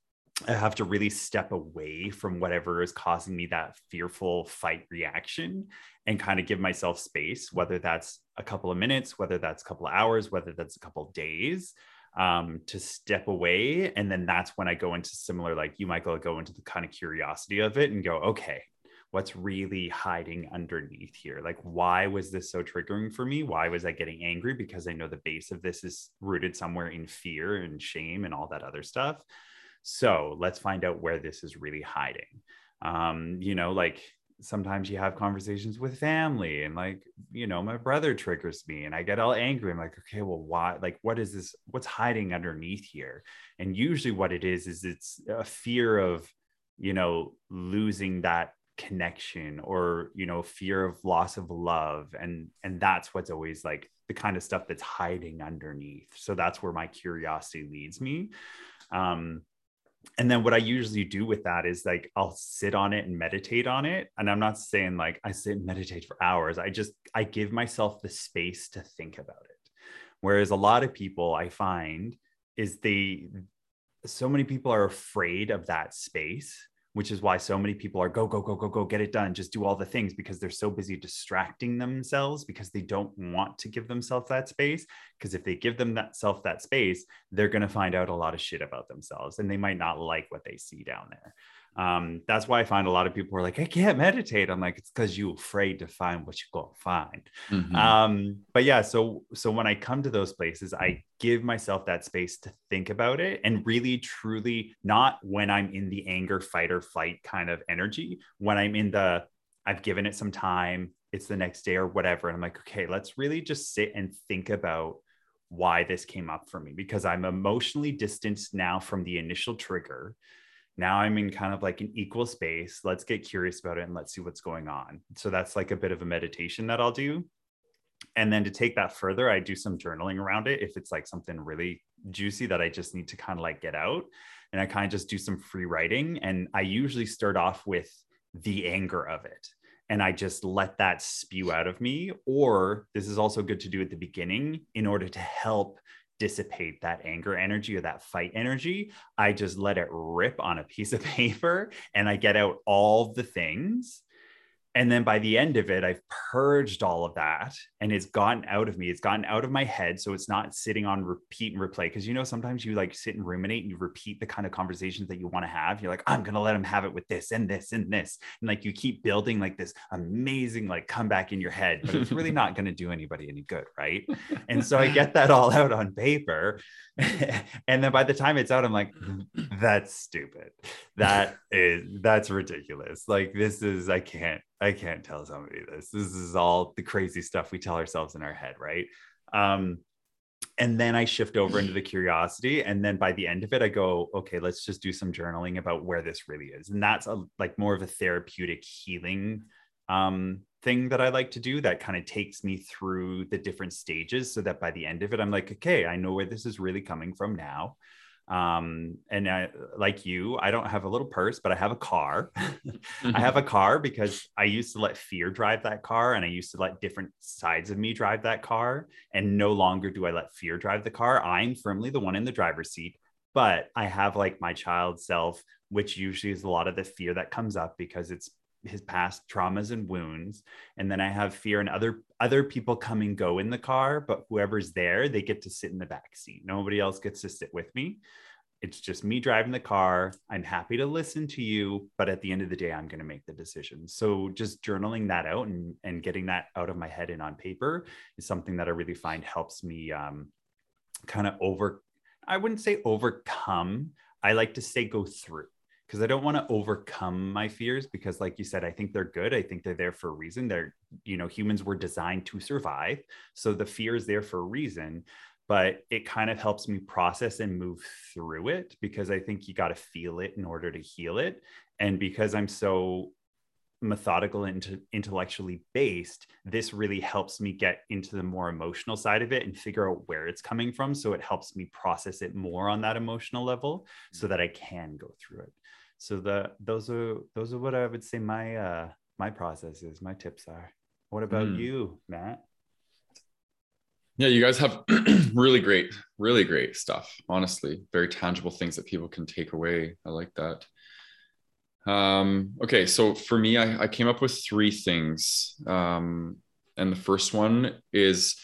I have to really step away from whatever is causing me that fearful fight reaction and kind of give myself space, whether that's a couple of minutes, whether that's a couple of hours, whether that's a couple of days, um, to step away. And then that's when I go into similar, like you, Michael, go into the kind of curiosity of it and go, okay, what's really hiding underneath here? Like why was this so triggering for me? Why was i getting angry? Because i know the base of this is rooted somewhere in fear and shame and all that other stuff so let's find out where this is really hiding. Um you know like sometimes you have conversations with family and like you know my brother triggers me and i get all angry. I'm like okay well why like what is this what's hiding underneath here? And usually what it is is it's a fear of you know losing that connection or you know fear of loss of love. And and that's what's always like the kind of stuff that's hiding underneath. So that's where my curiosity leads me. Um and then what i usually do with that is like i'll sit on it and meditate on it. And i'm not saying like i sit and meditate for hours. I just i give myself the space to think about it. Whereas a lot of people i find is they so many people are afraid of that space which is why so many people are go go go go go get it done just do all the things because they're so busy distracting themselves because they don't want to give themselves that space. Because if they give themselves that space they're going to find out a lot of shit about themselves and they might not like what they see down there um, that's why I find a lot of people are like, I can't meditate. I'm like, it's because you're afraid to find what you're gonna find. Mm-hmm. Um, but yeah, so so when I come to those places, I give myself that space to think about it and really truly not when I'm in the anger, fight or flight kind of energy, when I'm in the I've given it some time, it's the next day or whatever. And I'm like, okay, let's really just sit and think about why this came up for me because I'm emotionally distanced now from the initial trigger now i'm in kind of like an equal space let's get curious about it and let's see what's going on so that's like a bit of a meditation that i'll do and then to take that further i do some journaling around it if it's like something really juicy that i just need to kind of like get out and I kind of just do some free writing. And I usually start off with the anger of it. And I just let that spew out of me. Or this is also good to do at the beginning in order to help dissipate that anger energy or that fight energy. I just let it rip on a piece of paper and I get out all the things and then by the end of it i've purged all of that and it's gotten out of me. It's gotten out of my head. So it's not sitting on repeat and replay. Because you know sometimes you like sit and ruminate and you repeat the kind of conversations that you want to have. You're like i'm gonna let him have it with this and this and this. And like you keep building like this amazing like comeback in your head but it's really not gonna do anybody any good right? And so i get that all out on paper. And then by the time it's out i'm like that's stupid. That is that's ridiculous. Like this is i can't I can't tell somebody this. This is all the crazy stuff we tell ourselves in our head, right? Um, and then I shift over into the curiosity, and then by the end of it, I go, okay, let's just do some journaling about where this really is, and that's a, like more of a therapeutic healing um, thing that I like to do. That kind of takes me through the different stages, so that by the end of it, I'm like, okay, I know where this is really coming from now um, and I, like you i don't have a little purse but i have a car. I have a car because i used to let fear drive that car and i used to let different sides of me drive that car and no longer do i let fear drive the car. I'm firmly the one in the driver's seat but i have like my child self which usually is a lot of the fear that comes up because it's his past traumas and wounds. And then i have fear and other other people come and go in the car but whoever's there they get to sit in the back seat. Nobody else gets to sit with me. It's just me driving the car. I'm happy to listen to you but at the end of the day i'm going to make the decision. So just journaling that out and, and getting that out of my head and on paper is something that i really find helps me um, kind of over i wouldn't say overcome. I like to say go through because I don't want to overcome my fears because like you said I think they're good I think they're there for a reason they're you know humans were designed to survive so the fear is there for a reason but it kind of helps me process and move through it because I think you got to feel it in order to heal it and because I'm so methodical and intellectually based this really helps me get into the more emotional side of it and figure out where it's coming from so it helps me process it more on that emotional level so mm. that I can go through it so the those are those are what i would say my uh my process is my tips are. What about mm. you matt? Yeah you guys have really great really great stuff honestly. Very tangible things that people can take away. I like that. Um okay so for me i, I came up with three things. Um and the first one is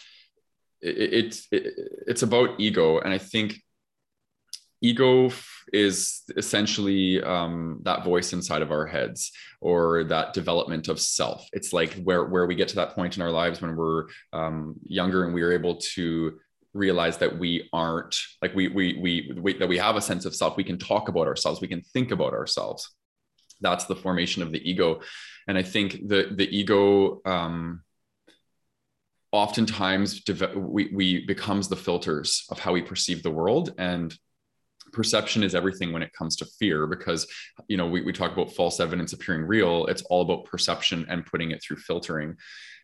it, it, it it's about ego. And i think ego is essentially um, that voice inside of our heads or that development of self. It's like where where we get to that point in our lives when we're um, younger and we are able to realize that we aren't like we, we we we that we have a sense of self. We can talk about ourselves. We can think about ourselves. That's the formation of the ego. And i think the the ego um oftentimes we, we becomes the filters of how we perceive the world. And perception is everything when it comes to fear because you know we, we talk about false evidence appearing real it's all about perception and putting it through filtering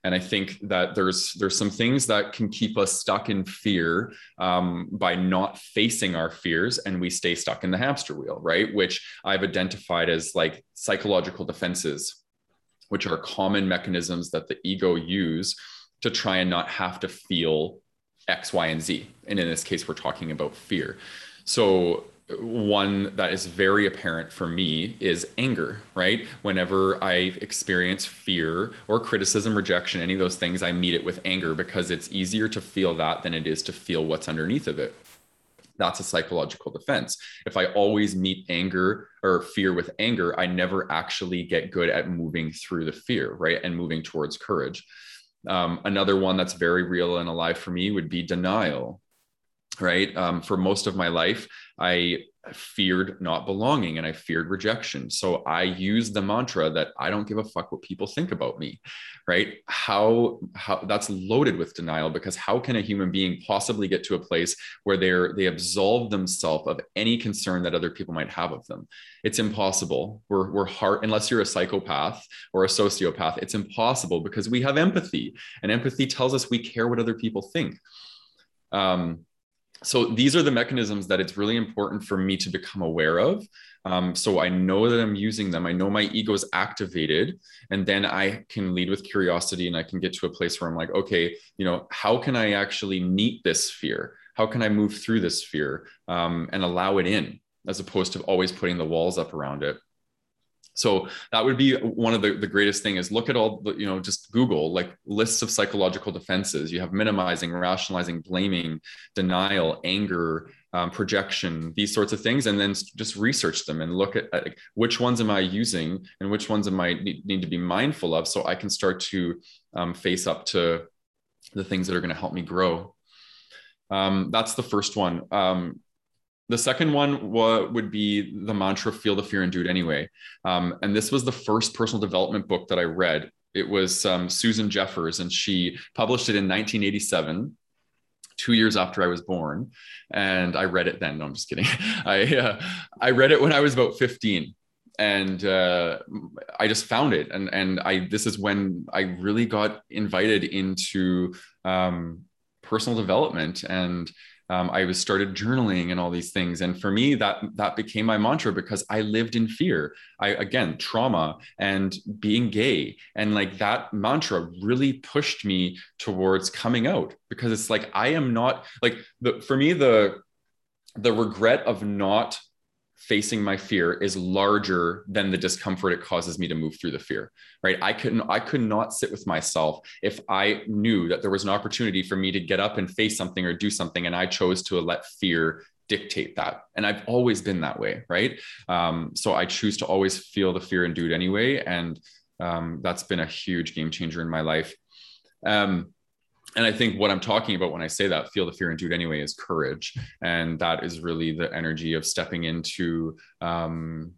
and i think that there's there's some things that can keep us stuck in fear um, by not facing our fears and we stay stuck in the hamster wheel right which i've identified as like psychological defenses which are common mechanisms that the ego use to try and not have to feel X, Y, and Z. And in this case, we're talking about fear. So one that is very apparent for me is anger, right? Whenever I experience fear or criticism, rejection, any of those things, I meet it with anger because it's easier to feel that than it is to feel what's underneath of it. That's a psychological defense. If I always meet anger or fear with anger, I never actually get good at moving through the fear, right? And moving towards courage. Um, another one that's very real and alive for me would be denial, right? Um, for most of my life, I feared not belonging and I feared rejection. So I used the mantra that I don't give a fuck what people think about me, right? How how that's loaded with denial because how can a human being possibly get to a place where they're they absolve themselves of any concern that other people might have of them? It's impossible. We're we're hard unless you're a psychopath or a sociopath. It's impossible because we have empathy, and empathy tells us we care what other people think. Um, so these are the mechanisms that it's really important for me to become aware of. Um, so i know that i'm using them. I know my ego is activated and then i can lead with curiosity and i can get to a place where i'm like okay you know how can i actually meet this fear how can i move through this fear um, and allow it in as opposed to always putting the walls up around it so that would be one of the, the greatest thing is look at all the, you know, just Google like lists of psychological defenses. You have minimizing, rationalizing, blaming, denial, anger, um, projection, these sorts of things, and then just research them and look at, at which ones am I using and which ones am I need, need to be mindful of so I can start to um, face up to the things that are going to help me grow. Um, that's the first one. Um, the second one would be the mantra feel the fear and do it anyway. Um, and this was the first personal development book that i read. It was um, susan jeffers and she published it in 1987 two years after i was born. And i read it then. No i'm just kidding. I uh, i read it when i was about 15 and uh, I just found it, and and I this is when I really got invited into um, personal development, and um, I was started journaling and all these things. And for me, that that became my mantra because I lived in fear. I again trauma and being gay, and like that mantra really pushed me towards coming out because it's like I am not like the for me the the regret of not facing my fear is larger than the discomfort it causes me to move through the fear right? I couldn't i could not sit with myself if i knew that there was an opportunity for me to get up and face something or do something and i chose to let fear dictate that. And i've always been that way right? Um, so i choose to always feel the fear and do it anyway and um, that's been a huge game changer in my life. Um, and I think what I'm talking about when I say that, feel the fear and do it anyway, is courage. And that is really the energy of stepping into um,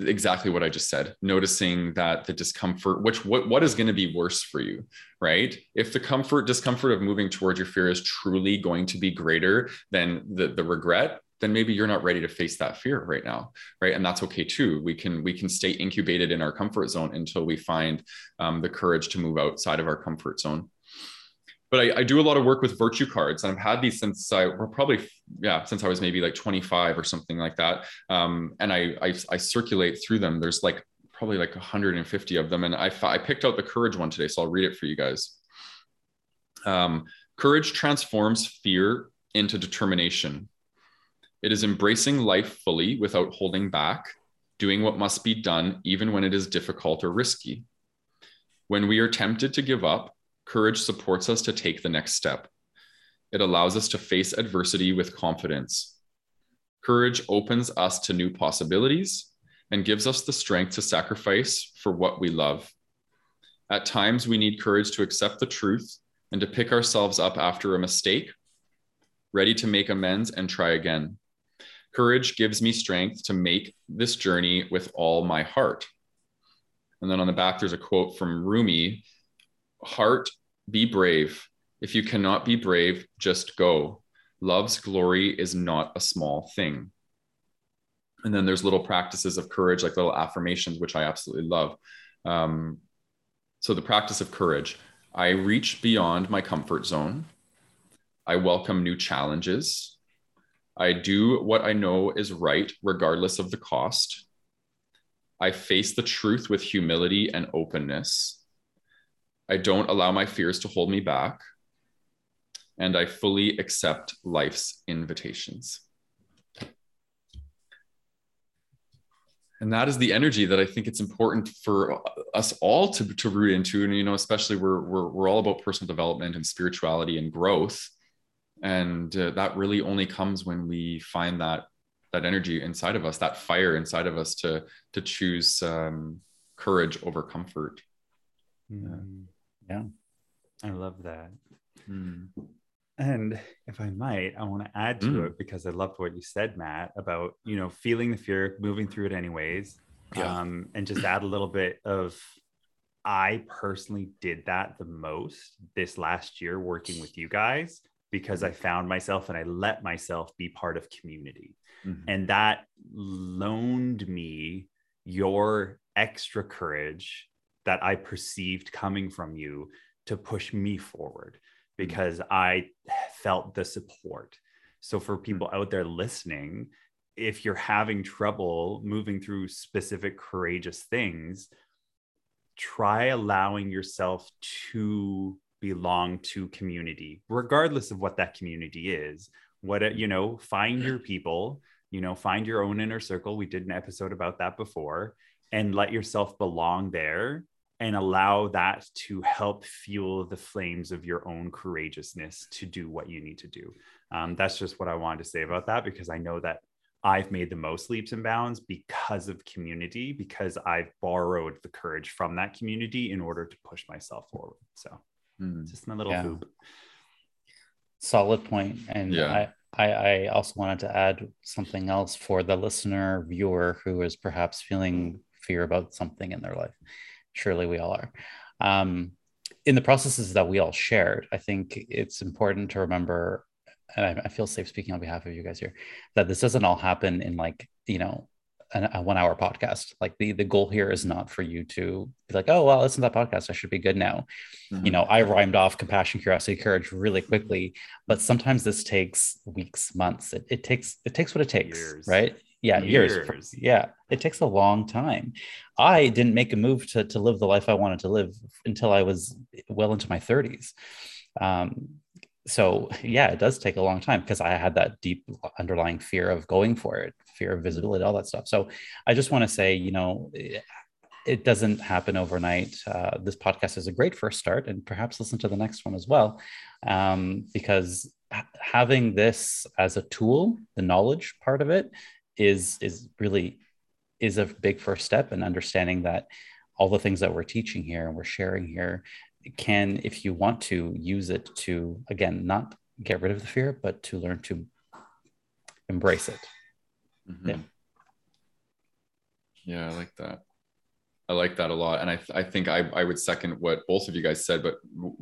exactly what I just said, noticing that the discomfort, which what, what is going to be worse for you, right? If the comfort, discomfort of moving towards your fear is truly going to be greater than the, the regret, then maybe you're not ready to face that fear right now right? And that's okay too. We can we can stay incubated in our comfort zone until we find um, the courage to move outside of our comfort zone. But I, I, do a lot of work with virtue cards and i've had these since i were probably yeah since i was maybe like 25 or something like that. Um, and I, I i circulate through them. There's like probably like 150 of them. And i i picked out the courage one today so i'll read it for you guys. Um, courage transforms fear into determination it is embracing life fully without holding back, doing what must be done, even when it is difficult or risky. When we are tempted to give up, courage supports us to take the next step. It allows us to face adversity with confidence. Courage opens us to new possibilities and gives us the strength to sacrifice for what we love. At times, we need courage to accept the truth and to pick ourselves up after a mistake, ready to make amends and try again. Courage gives me strength to make this journey with all my heart. And then on the back, there's a quote from Rumi Heart, be brave. If you cannot be brave, just go. Love's glory is not a small thing. And then there's little practices of courage, like little affirmations, which I absolutely love. Um, so, the practice of courage I reach beyond my comfort zone. I welcome new challenges. I do what I know is right, regardless of the cost. I face the truth with humility and openness. I don't allow my fears to hold me back. And I fully accept life's invitations. and that is the energy that I think it's important for us all to, to root into. And, you know, especially we're, we're, we're all about personal development and spirituality and growth and uh, that really only comes when we find that that energy inside of us that fire inside of us to to choose um, courage over comfort mm. yeah i love that mm. and if i might i want to add to mm. it because i loved what you said matt about you know feeling the fear moving through it anyways yeah. um, and just add a little bit of i personally did that the most this last year working with you guys because I mm-hmm. found myself and I let myself be part of community. Mm-hmm. And that loaned me your extra courage that I perceived coming from you to push me forward mm-hmm. because I felt the support. So for mm-hmm. people out there listening, if you're having trouble moving through specific courageous things, try allowing yourself to belong to community, regardless of what that community is. What, you know, find your people, you know, find your own inner circle. We did an episode about that before and let yourself belong there and allow that to help fuel the flames of your own courageousness to do what you need to do. Um, that's just what I wanted to say about that because I know that I've made the most leaps and bounds because of community, because I've borrowed the courage from that community in order to push myself forward. So mm. just my little yeah. Solid point. And yeah. I, I, I also wanted to add something else for the listener, viewer who is perhaps feeling fear about something in their life. Surely we all are. Um, in the processes that we all shared, I think it's important to remember and I, I, feel safe speaking on behalf of you guys here, that this doesn't all happen in like, you know, an, a one hour podcast. Like the, the goal here is not for you to be like, oh, well, listen to that podcast. I should be good now. Mm-hmm. You know, I rhymed off compassion, curiosity, courage really quickly, but sometimes this takes weeks, months. It, it takes, it takes what it takes, years. right? Yeah, years. years. Yeah, it takes a long time. I didn't make a move to, to live the life I wanted to live until I was well into my 30s. Um, so yeah it does take a long time because i had that deep underlying fear of going for it fear of visibility all that stuff. So i just want to say you know it doesn't happen overnight. Uh, this podcast is a great first start and perhaps listen to the next one as well um, because having this as a tool the knowledge part of it is is really is a big first step in understanding that all the things that we're teaching here and we're sharing here can, if you want to, use it to, again, not get rid of the fear, but to learn to embrace it. Mm-hmm. Yeah. Yeah, I like that. I like that a lot. And I, I think I, I would second what both of you guys said, but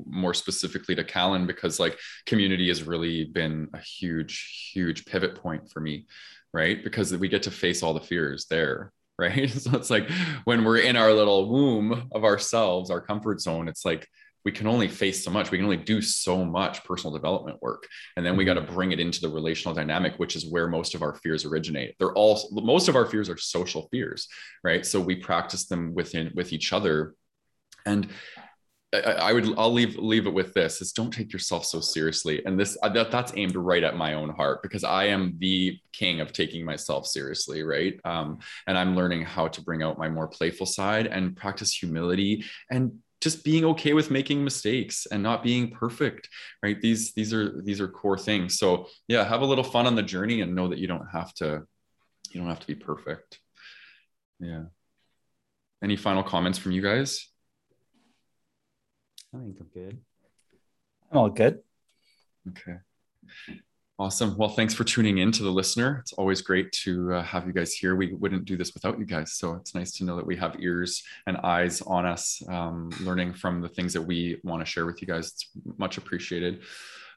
more specifically to Callan, because like community has really been a huge, huge pivot point for me, right? Because we get to face all the fears there right? So it's like when we're in our little womb of ourselves, our comfort zone, it's like we can only face so much. We can only do so much personal development work. And then we got to mm-hmm. bring it into the relational dynamic, which is where most of our fears originate. They're all most of our fears are social fears, right? So we practice them within with each other. And I, would I'll leave leave it with this is don't take yourself so seriously. And this uh, that, that's aimed right at my own heart because I am the king of taking myself seriously right? Um, and I'm learning how to bring out my more playful side and practice humility and just being okay with making mistakes and not being perfect right? These these are these are core things. So yeah have a little fun on the journey and know that you don't have to you don't have to be perfect. Yeah. Any final comments from you guys I think I'm good. I'm all good. Okay. Awesome. Well, thanks for tuning in to the listener. It's always great to uh, have you guys here. We wouldn't do this without you guys. So it's nice to know that we have ears and eyes on us, um, learning from the things that we want to share with you guys. It's much appreciated.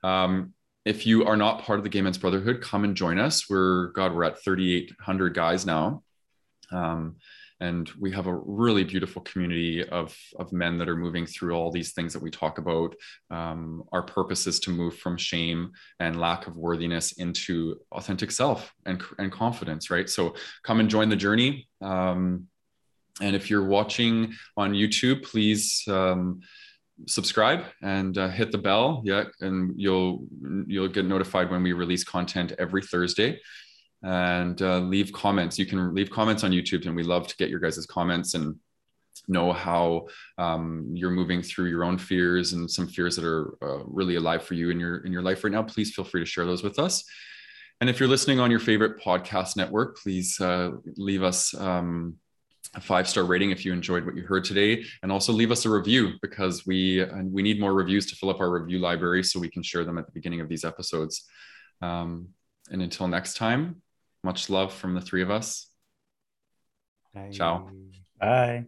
Um, if you are not part of the Gay Men's Brotherhood, come and join us. We're, God, we're at 3,800 guys now. Um, and we have a really beautiful community of, of men that are moving through all these things that we talk about. Um, our purpose is to move from shame and lack of worthiness into authentic self and, and confidence right? So come and join the journey. Um, and if you're watching on youtube please um, subscribe and uh, hit the bell. Yeah and you'll you'll get notified when we release content every thursday and uh, leave comments. You can leave comments on YouTube, and we love to get your guys' comments and know how um, you're moving through your own fears and some fears that are uh, really alive for you in your in your life right now. Please feel free to share those with us. And if you're listening on your favorite podcast network, please uh, leave us. Um, a five star rating if you enjoyed what you heard today and also leave us a review because we we need more reviews to fill up our review library so we can share them at the beginning of these episodes um, and until next time much love from the three of us. Bye. Ciao. Bye.